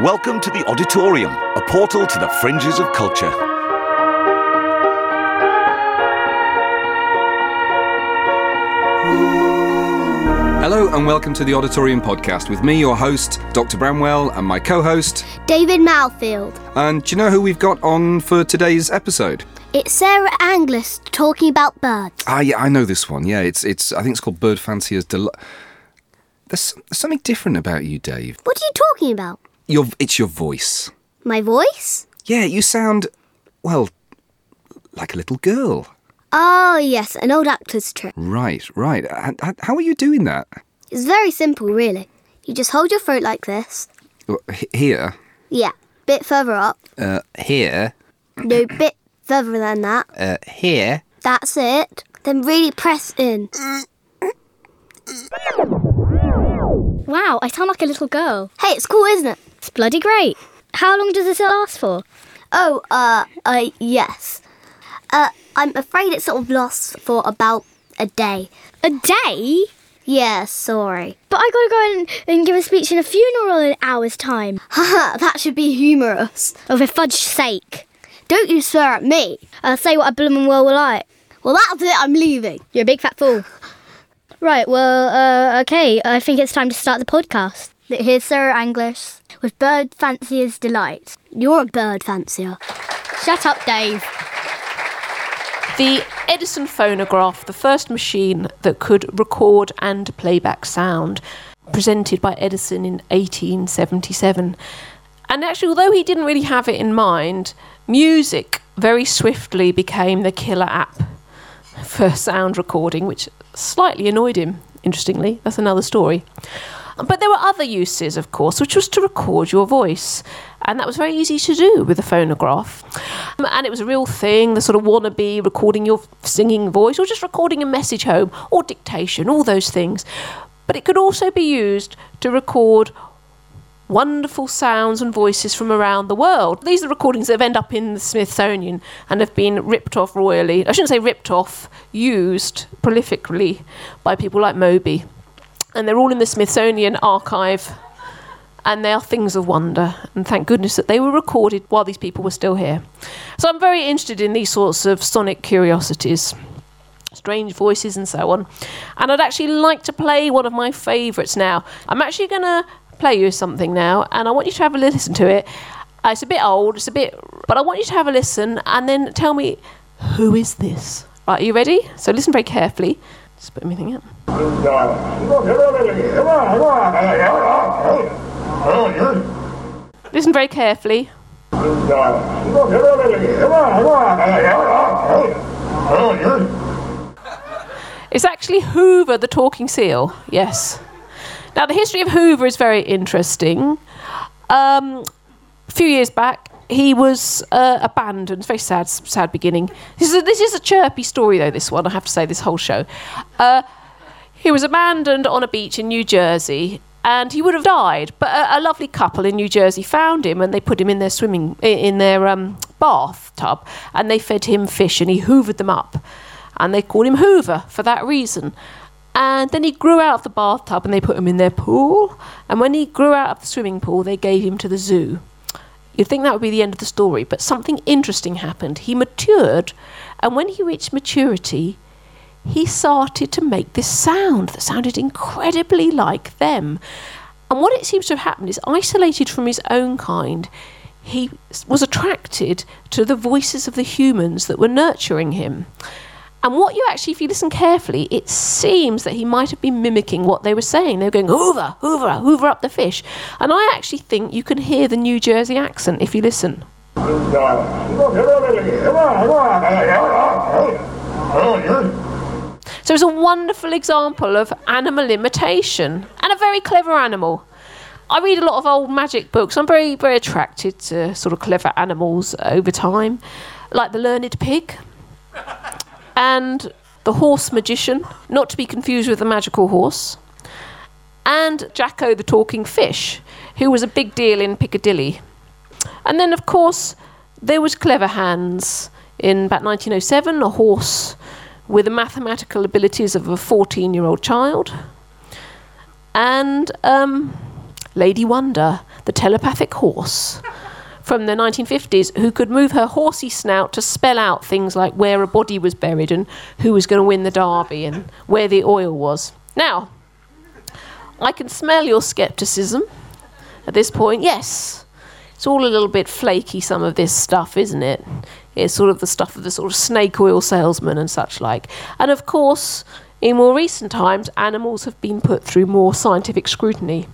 Welcome to the Auditorium, a portal to the fringes of culture. Hello and welcome to the Auditorium Podcast with me, your host, Dr. Bramwell, and my co host. David Malfield. And do you know who we've got on for today's episode? It's Sarah Angliss talking about birds. Ah, yeah, I know this one. Yeah, it's, it's I think it's called Bird Fancier's Delight. There's, there's something different about you, Dave. What are you talking about? Your, it's your voice. My voice? Yeah, you sound, well, like a little girl. Oh, yes, an old actor's trick. Right, right. H- h- How are you doing that? It's very simple, really. You just hold your throat like this. Here, Yeah, bit further up. uh, here, No, bit further than that. uh, here. That's it. Then really press in. Wow, I sound like a little girl. Hey, it's cool, isn't it? It's bloody great. How long does this last for? Oh, uh, uh, yes. Uh, I'm afraid it sort of lasts for about a day. A day? Yeah, sorry. But I gotta go and, and give a speech in a funeral in an hour's time. Haha, that should be humorous. Oh, for fudge's sake. Don't you swear at me. I'll say what a bloomin' well will like. Well, that's it, I'm leaving. You're a big fat fool. Right, well, uh, okay, I think it's time to start the podcast. Here's Sarah Angliss with Bird Fancier's Delight. You're a bird fancier. Shut up, Dave. The Edison phonograph, the first machine that could record and playback sound, presented by Edison in 1877. And actually, although he didn't really have it in mind, music very swiftly became the killer app for sound recording, which slightly annoyed him, interestingly. That's another story. But there were other uses, of course, which was to record your voice. And that was very easy to do with a phonograph. Um, And it was a real thing, the sort of wannabe recording your singing voice, or just recording a message home, or dictation, all those things. But it could also be used to record wonderful sounds and voices from around the world. These are recordings that have ended up in the Smithsonian and have been ripped off royally. I shouldn't say ripped off, used prolifically by people like Moby. And they're all in the Smithsonian archive. And they are things of wonder. And thank goodness that they were recorded while these people were still here. So I'm very interested in these sorts of sonic curiosities strange voices and so on. And I'd actually like to play one of my favourites now. I'm actually going to play you something now, and I want you to have a listen to it. Uh, it's a bit old, it's a bit, but I want you to have a listen and then tell me who is this. Right, are you ready? So listen very carefully. Put everything. Listen very carefully. It's actually Hoover the talking seal. Yes. Now, the history of Hoover is very interesting. Um, a few years back, he was uh, abandoned. Very sad, sad beginning. This is, a, this is a chirpy story, though, this one, I have to say, this whole show. Uh, he was abandoned on a beach in New Jersey and he would have died. But a, a lovely couple in New Jersey found him and they put him in their swimming, in their um, bathtub and they fed him fish and he hoovered them up. And they called him Hoover for that reason. And then he grew out of the bathtub and they put him in their pool. And when he grew out of the swimming pool, they gave him to the zoo. You'd think that would be the end of the story, but something interesting happened. He matured, and when he reached maturity, he started to make this sound that sounded incredibly like them. And what it seems to have happened is, isolated from his own kind, he was attracted to the voices of the humans that were nurturing him. And what you actually, if you listen carefully, it seems that he might have been mimicking what they were saying. They were going, Hoover, Hoover, Hoover up the fish. And I actually think you can hear the New Jersey accent if you listen. So it's a wonderful example of animal imitation and a very clever animal. I read a lot of old magic books. I'm very, very attracted to sort of clever animals over time, like the learned pig and the horse magician, not to be confused with the magical horse, and Jacko the talking fish, who was a big deal in Piccadilly. And then, of course, there was Clever Hans in about 1907, a horse with the mathematical abilities of a 14 year old child. And um, Lady Wonder, the telepathic horse from the 1950s, who could move her horsey snout to spell out things like where a body was buried and who was going to win the derby and where the oil was. Now, I can smell your skepticism at this point. Yes, it's all a little bit flaky, some of this stuff, isn't it? It's sort of the stuff of the sort of snake oil salesman and such like. And of course, in more recent times, animals have been put through more scientific scrutiny.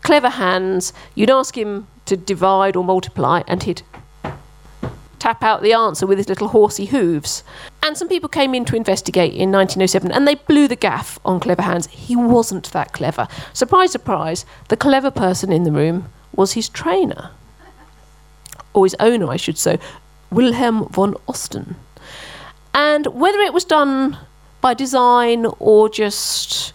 Clever Hans, you'd ask him to divide or multiply, and he'd tap out the answer with his little horsey hooves. And some people came in to investigate in 1907 and they blew the gaff on Clever Hans. He wasn't that clever. Surprise, surprise, the clever person in the room was his trainer. Or his owner, I should say, Wilhelm von Osten. And whether it was done by design or just,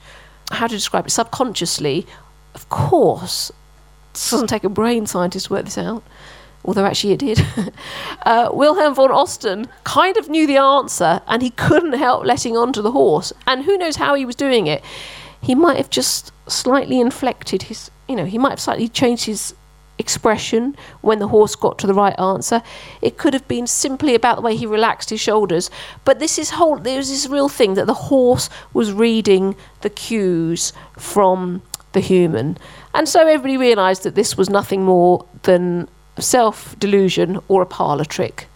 how to describe it, subconsciously, of course, doesn't take a brain scientist to work this out although actually it did. uh, Wilhelm von Osten kind of knew the answer and he couldn't help letting on to the horse. And who knows how he was doing it? He might have just slightly inflected his, you know, he might have slightly changed his expression when the horse got to the right answer. It could have been simply about the way he relaxed his shoulders. But this is whole there's this real thing that the horse was reading the cues from the human. And so everybody realised that this was nothing more than self delusion or a parlour trick.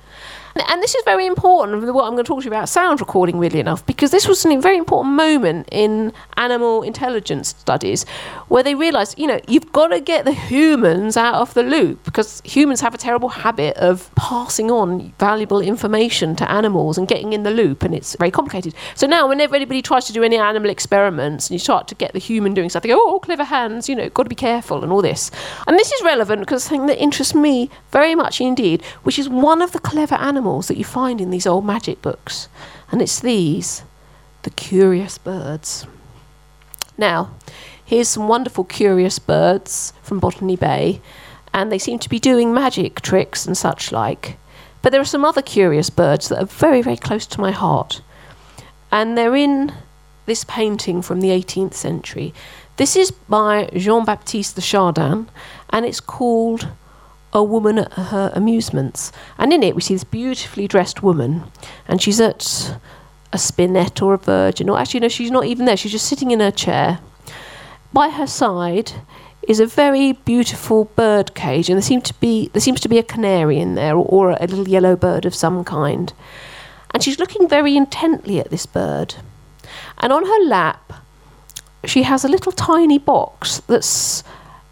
And this is very important what I'm going to talk to you about sound recording, really enough, because this was a very important moment in animal intelligence studies where they realised, you know, you've got to get the humans out of the loop because humans have a terrible habit of passing on valuable information to animals and getting in the loop, and it's very complicated. So now, whenever anybody tries to do any animal experiments and you start to get the human doing something, oh, clever Hans, you know, got to be careful and all this. And this is relevant because the thing that interests me very much indeed, which is one of the clever animals animals that you find in these old magic books. And it's these, the curious birds. Now, here's some wonderful curious birds from Botany Bay, and they seem to be doing magic tricks and such like. But there are some other curious birds that are very, very close to my heart. And they're in this painting from the 18th century. This is by Jean Baptiste de Chardin, and it's called a woman at her amusements. And in it, we see this beautifully dressed woman, and she's at a spinet or a virgin, or actually, no, she's not even there. She's just sitting in her chair. By her side is a very beautiful bird cage, and there seems to be there seems to be a canary in there, or, or a little yellow bird of some kind. And she's looking very intently at this bird. And on her lap, she has a little tiny box that's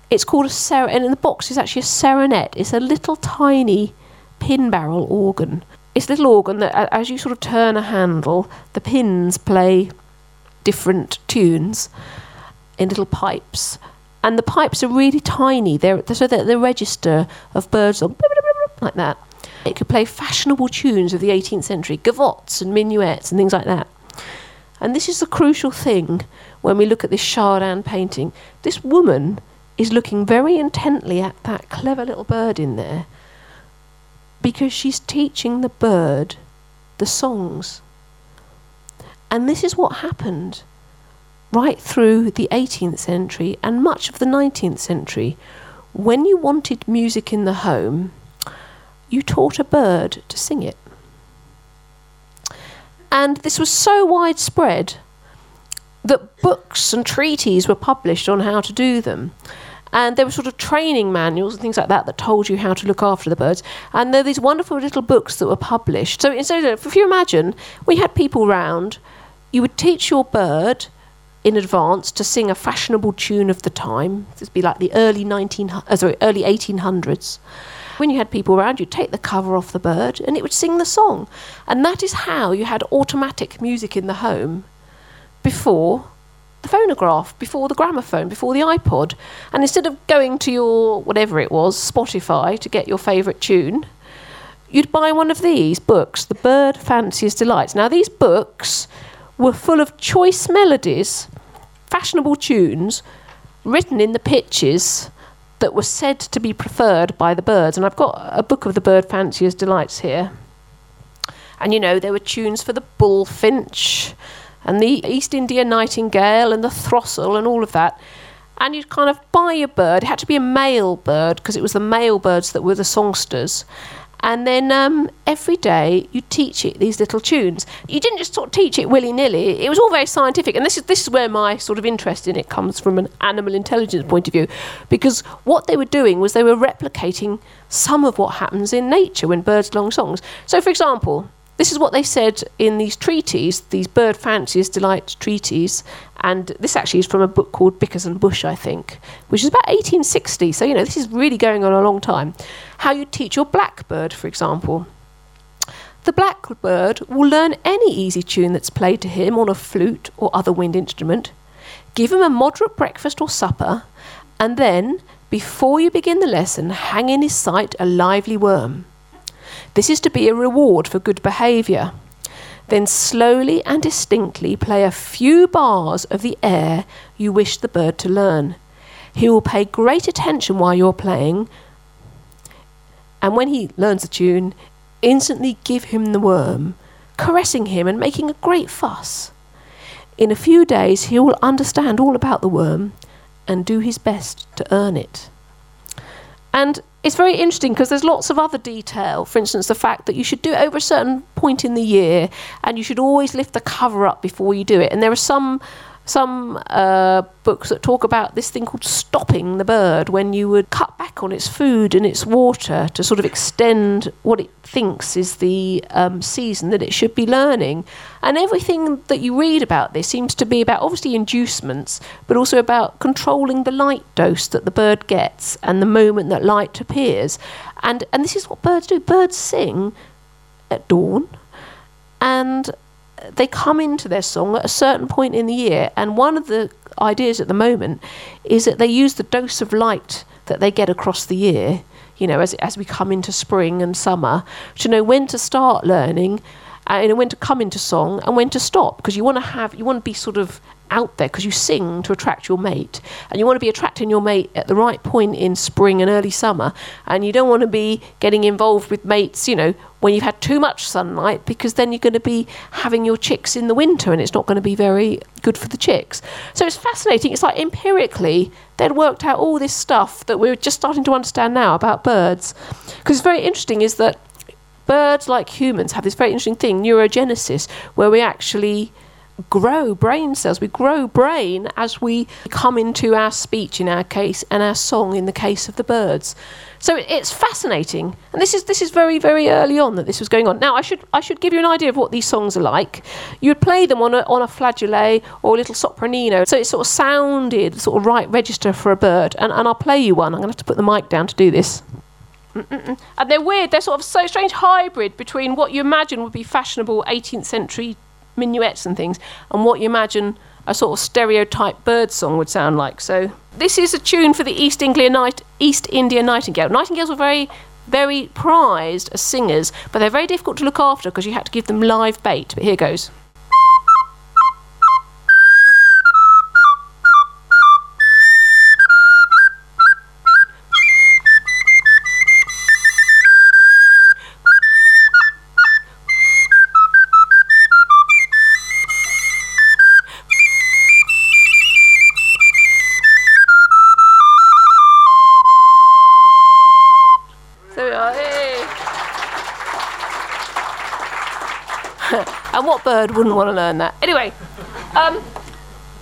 it's called a ser, and in the box is actually a serinette. It's a little tiny pin barrel organ. It's a little organ that, as you sort of turn a handle, the pins play different tunes in little pipes, and the pipes are really tiny. They're so that the register of birds like that. It could play fashionable tunes of the 18th century, gavottes and minuets and things like that. And this is the crucial thing when we look at this Chardin painting. This woman is looking very intently at that clever little bird in there because she's teaching the bird the songs. And this is what happened right through the 18th century and much of the 19th century. When you wanted music in the home, you taught a bird to sing it. And this was so widespread that books and treaties were published on how to do them. And there were sort of training manuals and things like that that told you how to look after the birds. And there are these wonderful little books that were published. So, so if you imagine, we had people round, you would teach your bird in advance to sing a fashionable tune of the time. This would be like the early 19, uh, sorry, early 1800s. When you had people around, you'd take the cover off the bird and it would sing the song. And that is how you had automatic music in the home before the phonograph, before the gramophone, before the iPod. And instead of going to your, whatever it was, Spotify to get your favourite tune, you'd buy one of these books, The Bird Fancier's Delights. Now, these books were full of choice melodies, fashionable tunes, written in the pitches that were said to be preferred by the birds. And I've got a book of The Bird Fancier's Delights here. And you know, there were tunes for the bullfinch and the East India nightingale and the throstle and all of that. and you'd kind of buy a bird. It had to be a male bird because it was the male birds that were the songsters. And then um, every day you teach it these little tunes. You didn't just sort of teach it willy nilly. It was all very scientific, and this is this is where my sort of interest in it comes from an animal intelligence point of view, because what they were doing was they were replicating some of what happens in nature when birds long songs. So, for example, this is what they said in these treaties, these bird fanciers delight treaties, and this actually is from a book called Bickers and Bush, I think, which is about 1860. So you know this is really going on a long time. How you teach your blackbird, for example. The blackbird will learn any easy tune that's played to him on a flute or other wind instrument. Give him a moderate breakfast or supper, and then, before you begin the lesson, hang in his sight a lively worm. This is to be a reward for good behaviour. Then slowly and distinctly play a few bars of the air you wish the bird to learn. He will pay great attention while you're playing, and when he learns the tune, instantly give him the worm, caressing him and making a great fuss. In a few days, he will understand all about the worm and do his best to earn it. And it's very interesting because there's lots of other detail. For instance, the fact that you should do it over a certain point in the year, and you should always lift the cover up before you do it. And there are some some uh, books that talk about this thing called stopping the bird when you would cut back on its food and its water to sort of extend what it thinks is the um, season that it should be learning. And everything that you read about this seems to be about obviously inducements, but also about controlling the light dose that the bird gets and the moment that light appears. And and this is what birds do. Birds sing at dawn and they come into their song at a certain point in the year, and one of the ideas at the moment is that they use the dose of light that they get across the year, you know, as, as we come into spring and summer, to know when to start learning and when to come into song and when to stop because you want to have you want to be sort of out there because you sing to attract your mate and you want to be attracting your mate at the right point in spring and early summer and you don't want to be getting involved with mates you know when you've had too much sunlight because then you're going to be having your chicks in the winter and it's not going to be very good for the chicks. So it's fascinating it's like empirically they'd worked out all this stuff that we're just starting to understand now about birds. Because it's very interesting is that birds, like humans, have this very interesting thing, neurogenesis, where we actually grow brain cells. We grow brain as we come into our speech in our case and our song in the case of the birds. So it's fascinating, and this is this is very very early on that this was going on. Now I should I should give you an idea of what these songs are like. You'd play them on a on a flageolet or a little sopranino, so it sort of sounded sort of right register for a bird. And and I'll play you one. I'm going to have to put the mic down to do this. Mm-mm-mm. And they're weird. They're sort of so strange hybrid between what you imagine would be fashionable 18th century minuets and things, and what you imagine a sort of stereotype bird song would sound like. So this is a tune for the East India, Night- East India nightingale. Nightingales were very, very prized as singers, but they're very difficult to look after because you had to give them live bait. But here goes. And what bird wouldn't want to learn that? Anyway, um,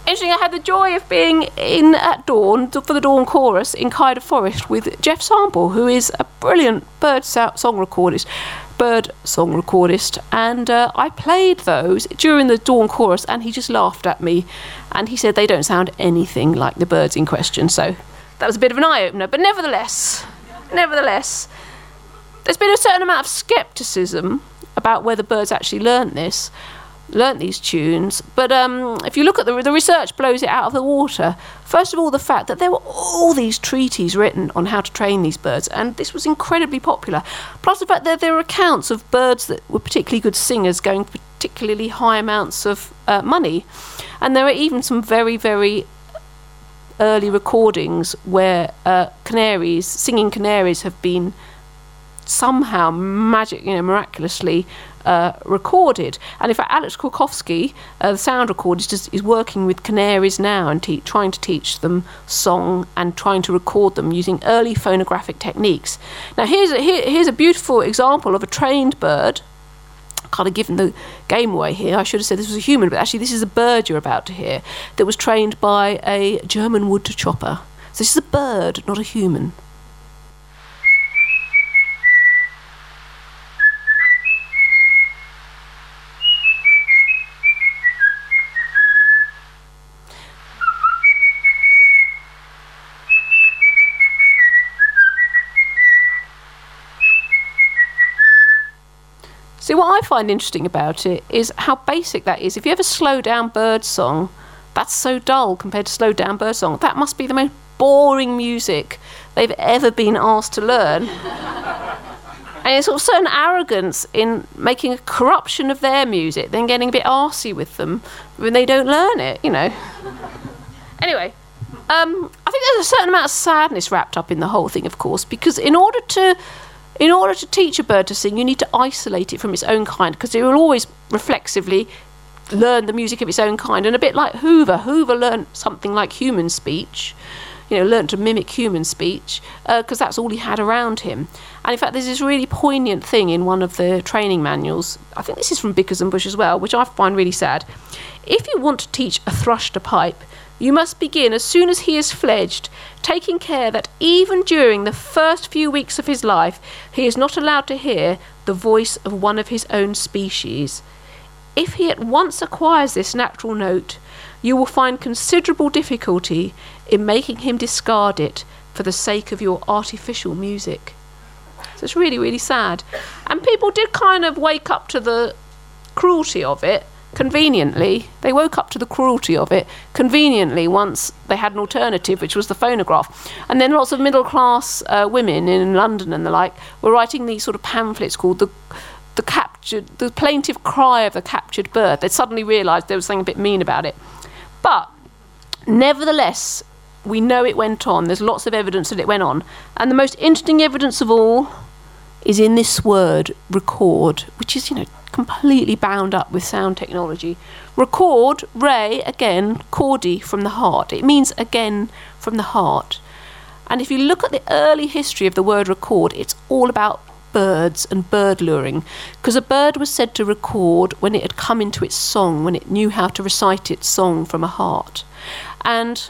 interesting. I had the joy of being in at dawn for the dawn chorus in Kielder Forest with Geoff Sample, who is a brilliant bird song recordist. Bird song recordist, and uh, I played those during the dawn chorus, and he just laughed at me, and he said they don't sound anything like the birds in question. So that was a bit of an eye opener, but nevertheless, nevertheless, there's been a certain amount of skepticism about whether birds actually learnt this, learnt these tunes. But um, if you look at the, the research, blows it out of the water. First of all, the fact that there were all these treaties written on how to train these birds, and this was incredibly popular. Plus the fact that there are accounts of birds that were particularly good singers going for particularly high amounts of uh, money, and there are even some very, very early recordings where uh, canaries, singing canaries, have been somehow magic, you know, miraculously uh, recorded. And in fact, Aleks Kolkowski, uh, the sound recordist, is, is working with canaries now and te- trying to teach them song and trying to record them using early phonographic techniques. Now, here's a, here, here's a beautiful example of a trained bird. Kind of given the game away here, I should have said this was a human, but actually, this is a bird you're about to hear that was trained by a German wood chopper. So, this is a bird, not a human. See, what I find interesting about it is how basic that is. If you ever slow down bird song, that's so dull compared to slow down bird song. That must be the most boring music they've ever been asked to learn. and it's of certain arrogance in making a corruption of their music, then getting a bit arsy with them when they don't learn it, you know. anyway, um, I think there's a certain amount of sadness wrapped up in the whole thing, of course, because in order to in order to teach a bird to sing, you need to isolate it from its own kind because it will always reflexively learn the music of its own kind. And a bit like Hoover, Hoover learned something like human speech, you know, learned to mimic human speech because uh, that's all he had around him. And in fact, there's this really poignant thing in one of the training manuals. I think this is from Bickers and Bush as well, which I find really sad. If you want to teach a thrush to pipe, you must begin as soon as he is fledged, taking care that even during the first few weeks of his life, he is not allowed to hear the voice of one of his own species. If he at once acquires this natural note, you will find considerable difficulty in making him discard it for the sake of your artificial music. So it's really, really sad. And people did kind of wake up to the cruelty of it conveniently, they woke up to the cruelty of it conveniently once they had an alternative, which was the phonograph. And then lots of middle class uh, women in London and the like were writing these sort of pamphlets called the the captured the plaintive cry of the captured bird. They suddenly realised there was something a bit mean about it. But nevertheless, we know it went on. There's lots of evidence that it went on. And the most interesting evidence of all is in this word, record, which is, you know, completely bound up with sound technology. Record, Ray, again, cordi from the heart. It means again from the heart. And if you look at the early history of the word record, it's all about birds and bird luring. Because a bird was said to record when it had come into its song, when it knew how to recite its song from a heart. And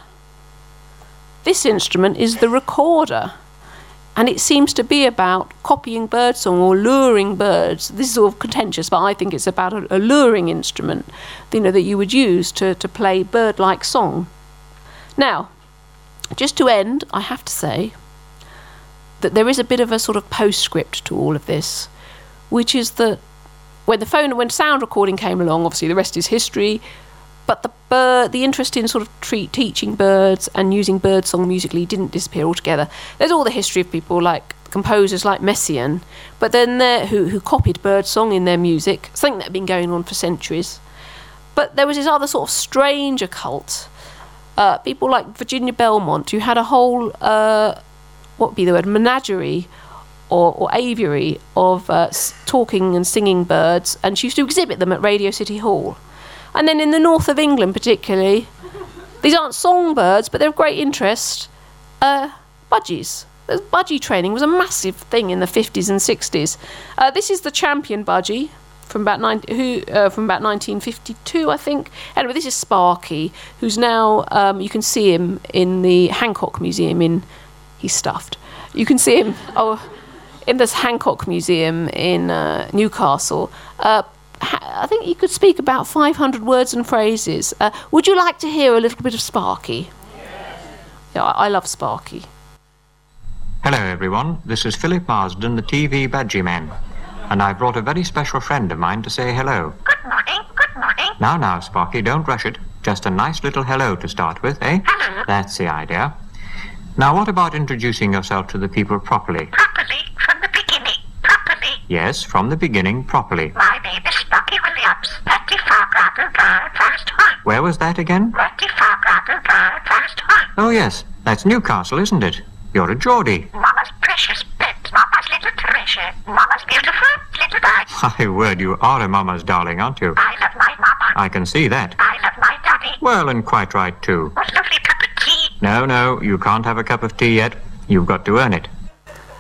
this instrument is the recorder. And it seems to be about copying birdsong or luring birds. This is all contentious, but I think it's about a, a luring instrument, you know, that you would use to, to play bird-like song. Now, just to end, I have to say that there is a bit of a sort of postscript to all of this, which is that when the phone, when sound recording came along, obviously the rest is history. But the bird, the interest in sort of treat, teaching birds and using birdsong musically didn't disappear altogether. There's all the history of people like composers like Messiaen, but then there who who copied birdsong in their music, something that had been going on for centuries. But there was this other sort of strange cult. Uh, people like Virginia Belmont, who had a whole uh, what would be the word menagerie or, or aviary of uh, talking and singing birds, and she used to exhibit them at Radio City Hall. And then in the north of England, particularly, these aren't songbirds, but they're of great interest. Uh, budgies. Budgie training was a massive thing in the 50s and 60s. Uh, this is the champion budgie from about who uh, from about 1952, I think. Anyway, this is Sparky, who's now um, you can see him in the Hancock Museum in. He's stuffed. You can see him. Oh, in this Hancock Museum in uh, Newcastle. I think you could speak about 500 words and phrases. Uh, would you like to hear a little bit of Sparky? Yes. Yeah, I, I love Sparky. Hello, everyone. This is Philip Marsden, the TV Budgie Man. And I've brought a very special friend of mine to say hello. Good morning, good morning. Now, now, Sparky, don't rush it. Just a nice little hello to start with, eh? Hello. That's the idea. Now, what about introducing yourself to the people properly? Properly, from the Properly. Yes, from the beginning, properly. My name is Sparky Williams. 34 Bravo Guard, first one. Where was that again? 24 Bravo Guard, first one. Oh, yes. That's Newcastle, isn't it? You're a Geordie. Mama's precious pet, Mama's little treasure. Mama's beautiful little bird. My word, you are a mama's darling, aren't you? I love my mama. I can see that. I love my daddy. Well, and quite right, too. What a lovely cup of tea. No, no, you can't have a cup of tea yet. You've got to earn it.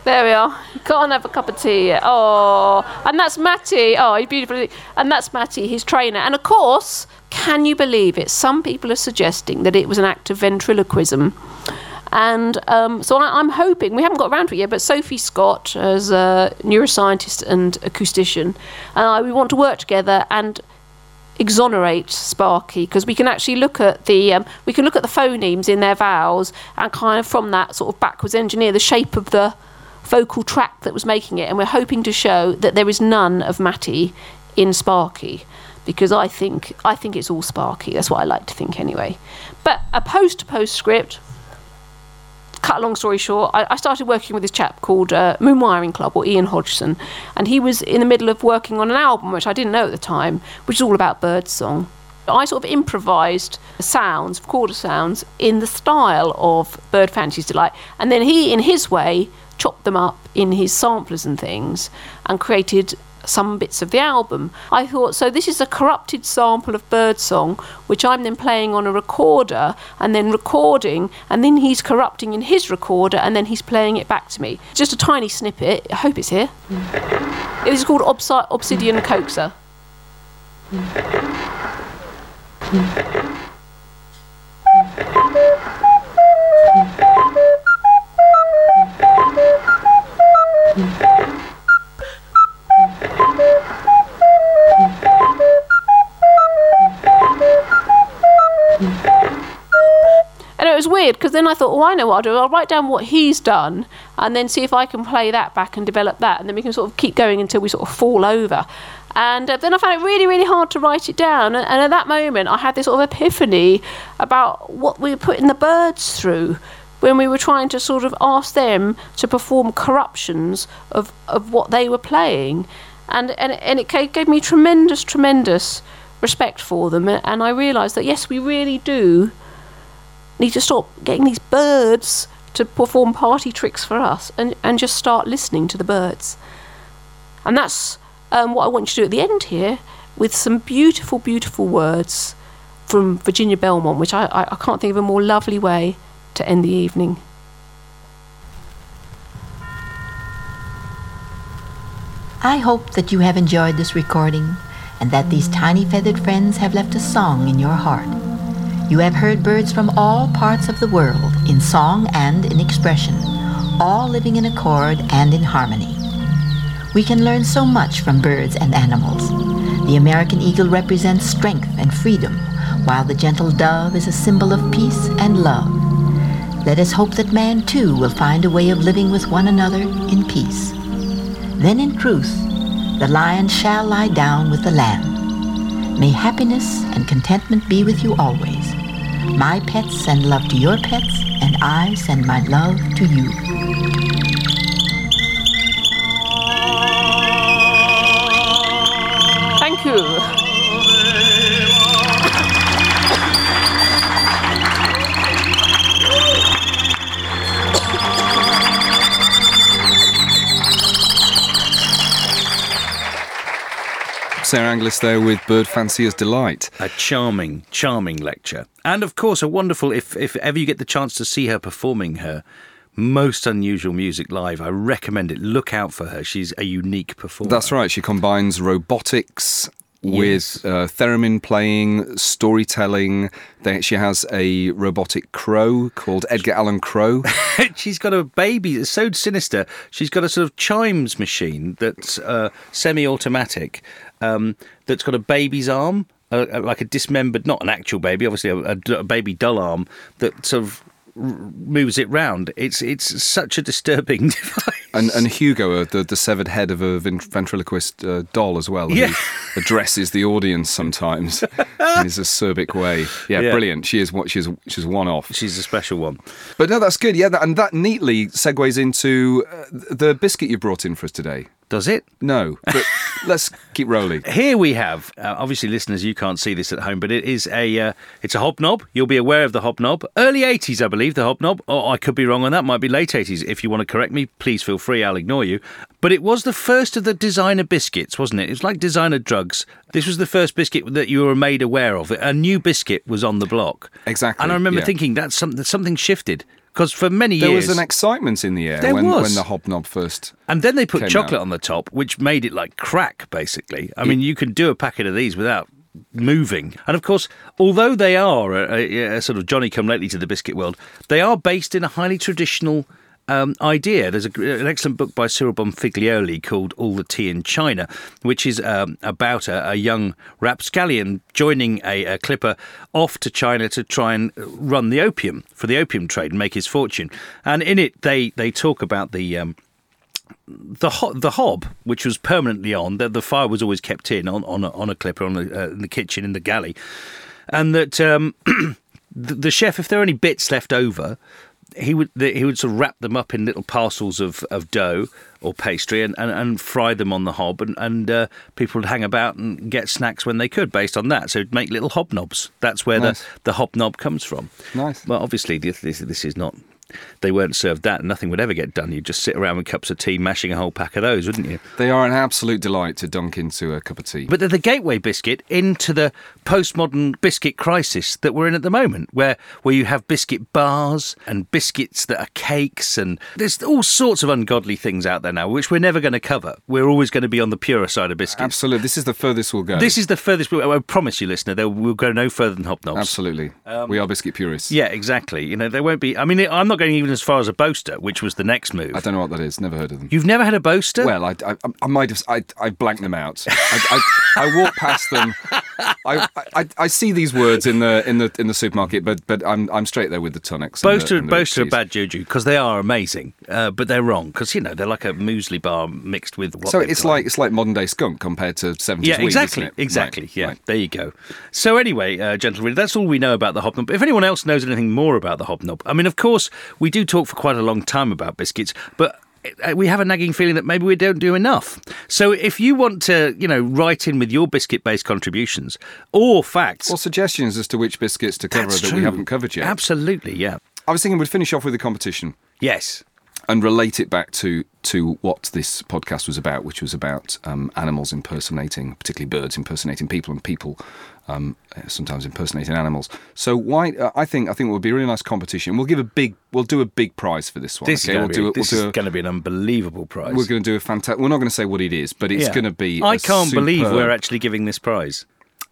There we are. You can't have a cup of tea. Oh, and that's Matty. Oh, he's beautiful. And that's Matty, his trainer. And of course, can you believe it? Some people are suggesting that it was an act of ventriloquism. And um, so I, I'm hoping, we haven't got around to it yet, but Sophie Scott, as a neuroscientist and acoustician, and I, we want to work together and exonerate Sparky because we can actually look at the um, we can look at the phonemes in their vowels and kind of from that sort of backwards engineer the shape of the vocal tract that was making it and we're hoping to show that there is none of Matty in Sparky because I think I think it's all Sparky that's what I like to think anyway but a post to postscript cut a long story short, I, I started working with this chap called uh, Moon Wiring Club or Ian Hodgson, and he was in the middle of working on an album which I didn't know at the time, which is all about birdsong. I sort of improvised sounds, recorder sounds, in the style of Bird Fancy's Delight, and then he, in his way, chopped them up in his samplers and things, and created some bits of the album. I thought, so this is a corrupted sample of birdsong, which I'm then playing on a recorder and then recording, and then he's corrupting in his recorder and then he's playing it back to me. Just a tiny snippet. I hope it's here. It is called Obsi- Obsidian Coaxer. And it was weird because then I thought, oh, I know what I'll do. I'll write down what he's done and then see if I can play that back and develop that. And then we can sort of keep going until we sort of fall over. And uh, then I found it really, really hard to write it down. And, and at that moment, I had this sort of epiphany about what we were putting the birds through when we were trying to sort of ask them to perform corruptions of, of what they were playing. And, and, and it gave, me tremendous, tremendous respect for them. And I realised that, yes, we really do need to stop getting these birds to perform party tricks for us and, and just start listening to the birds. And that's um, what I want you to do at the end here with some beautiful, beautiful words from Virginia Belmont, which I, I, I can't think of a more lovely way to end the evening. I hope that you have enjoyed this recording and that these tiny feathered friends have left a song in your heart. You have heard birds from all parts of the world in song and in expression, all living in accord and in harmony. We can learn so much from birds and animals. The American eagle represents strength and freedom, while the gentle dove is a symbol of peace and love. Let us hope that man too will find a way of living with one another in peace. Then in truth, the lion shall lie down with the lamb. May happiness and contentment be with you always. My pets send love to your pets, and I send my love to you. Sarah Angliss there with Bird Fancier's Delight. A charming, charming lecture. And of course, a wonderful, if, if ever you get the chance to see her performing her most unusual music live, I recommend it. Look out for her. She's a unique performer. That's right. She combines robotics Yes. with uh, theremin playing, storytelling. They, she has a robotic crow called Edgar Allan Crow. She's got a baby. It's so sinister. She's got a sort of chimes machine that's uh, semi-automatic. Um, that's got a baby's arm, uh, uh, like a dismembered, not an actual baby, obviously a baby doll arm that sort of r- moves it round. It's it's such a disturbing device. And, and Hugo, uh, the, the severed head of a ventriloquist uh, doll as well, Yeah. who addresses the audience sometimes in his acerbic way. Yeah, Yeah. brilliant. She is what she's she's one off. She's a special one. But no, that's good. Yeah, that, and that neatly segues into uh, the biscuit you brought in for us today. Does it? No, but let's keep rolling. Here we have, uh, obviously, listeners, you can't see this at home, but it is a uh, it's a hobnob. You'll be aware of the hobnob. Early 80s, I believe, the hobnob. Oh, I could be wrong on that. Might be late 80s. If you want to correct me, please feel free. I'll ignore you. But it was the first of the designer biscuits, wasn't it? It was like designer drugs. This was the first biscuit that you were made aware of. A new biscuit was on the block. Exactly, And I remember yeah. thinking that something something shifted because for many There years was an excitement in the air There when, was. when the hobnob first. And then they put chocolate out. on the top, which made it like crack, basically. I mean, you can do a packet of these without moving. And of course, although they are a, a, a sort of Johnny come lately to the biscuit world, they are based in a highly traditional um, idea. There's a, an excellent book by Cyril Bonfiglioli called All the Tea in China, which is um, about a, a young rapscallion joining a, a clipper off to China to try and run the opium for the opium trade and make his fortune. And in it, they, they talk about the. Um, the ho- the hob, which was permanently on, the, the fire was always kept in on on a, on a clipper on uh, in the kitchen in the galley, and that um, the, the chef, if there are any bits left over, he would the, he would sort of wrap them up in little parcels of, of dough or pastry and, and, and fry them on the hob, and and uh, people would hang about and get snacks when they could based on that. So make little hobnobs. That's where Nice. the the hobnob comes from. Nice. Well, obviously this this, this is not. They weren't served that, and nothing would ever get done. You'd just sit around with cups of tea, mashing a whole pack of those, wouldn't you? They are an absolute delight to dunk into a cup of tea. But they're the gateway biscuit into the postmodern biscuit crisis that we're in at the moment, where where you have biscuit bars and biscuits that are cakes, and there's all sorts of ungodly things out there now, which we're never going to cover. We're always going to be on the purer side of biscuits. Absolutely. This is the furthest we'll go. This is the furthest. we'll I promise you, listener, there we'll go no further than hobnobs. Absolutely. Um, we are biscuit purists. Yeah, exactly. You know, there won't be. I mean, I'm not going even as far as a boaster, which was the next move. I don't know what that is. Never heard of them. You've never had a boaster? Well, I, I, I might have. I, I blanked them out. I, I, I walk past them. I, I, I see these words in the in the in the supermarket, but but I'm I'm straight there with the tonics. and the- Boaster, and the Boaster are bad juju because they are amazing, uh, but they're wrong because you know they're like a muesli bar mixed with. What So they've like it's like modern day skunk compared to 70s yeah, weed, exactly, exactly. Right, yeah, right. there you go. So anyway, uh, gentle reader, that's all we know about the hobnob. If anyone else knows anything more about the hobnob, I mean, of course, we do talk for quite a long time about biscuits, but. uh, We have a nagging feeling that maybe we don't do enough. So, if you want to, you know, write in with your biscuit-based contributions or facts, Or suggestions as to which biscuits to cover that true. we haven't covered yet. Absolutely, yeah. I was thinking we'd finish off with a competition Yes. and relate it back to to what this podcast was about, which was about um, animals impersonating, particularly birds impersonating people, and people um, uh, sometimes impersonating animals. So why? Uh, I think I think it would be a really nice competition. We'll give a big. We'll do a big prize for this one. This okay? is we'll going do. to a- be, this we'll is going to be an unbelievable prize. We're going to do a fantastic. We're not going to say what it is, but it's Yeah. going to be. I can't believe we're actually giving this prize.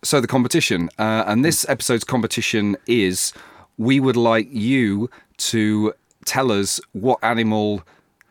So the competition, uh, and this episode's competition is: we would like you to tell us what animal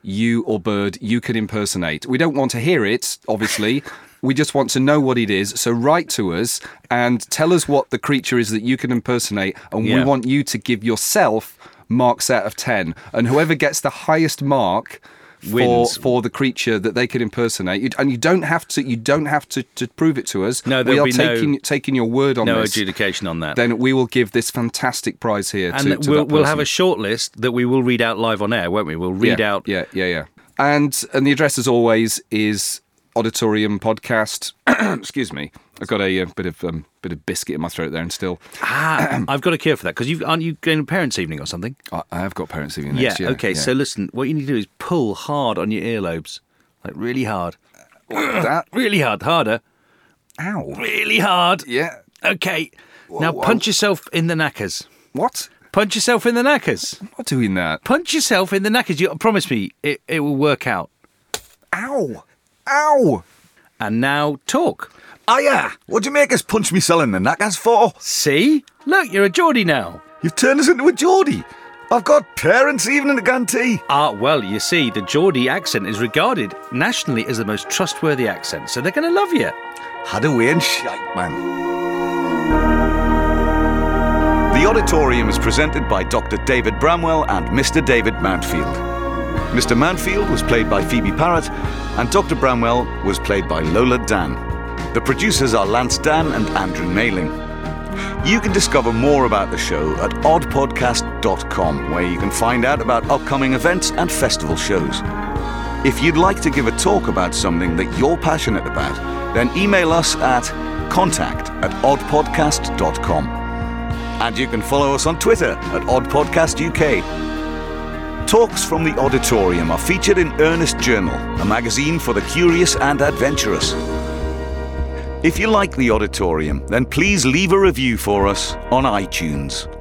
you or bird you can impersonate. We don't want to hear it, obviously. We just want to know what it is. So write to us and tell us what the creature is that you can impersonate, and we Yeah. want you to give yourself marks out of ten. And whoever gets the highest mark. For, Wins. for the creature that they could impersonate, and you don't have to. You don't have to, to prove it to us. No, we are be no- taking taking your word on No this adjudication on that. then we will give this fantastic prize here and to, to we'll, we'll have a short list that we will read out live on air, won't we? We'll read yeah, out. Yeah, yeah, yeah. And and the address, as always, is Auditorium Podcast. Excuse me, I've got a, uh bit of um, bit of biscuit in my throat there, and still, Ah, I've got a cure for that because you aren't you going to parents' evening or something? I, I have got parents evening next yeah. year. Okay. So listen, what you need to do is pull hard on your earlobes, like really hard, that. really hard, harder, Ow. really hard. Yeah. Okay. now whoa. punch yourself in the knackers. What? Punch yourself in the knackers. I'm not doing that. Punch yourself in the knackers. You promise me it, it will work out. Ow. Ow. And now talk. Ah, yeah, what do you make us punch me selling the knackers for? See? Look, you're a Geordie now. You've turned us into a Geordie. I've got parents even in at Gantee. Ah, well, you see, the Geordie accent is regarded nationally as the most trustworthy accent, so they're going to love you. Had away and shite, man. The auditorium is presented by Dr. David Bramwell and Mr. David Mountfield. Mr. Manfield was played by Phoebe Parrott, and Dr. Bramwell was played by Lola Dan. The producers are Lance Dan and Andrew Nailing. You can discover more about the show at oddpodcast.com, where you can find out about upcoming events and festival shows. If you'd like to give a talk about something that you're passionate about, then email us at contact at oddpodcast.com. And you can follow us on Twitter at oddpodcastuk. Talks from the Auditorium are featured in Earnest Journal, a magazine for the curious and adventurous. If you like the Auditorium, then please leave a review for us on iTunes.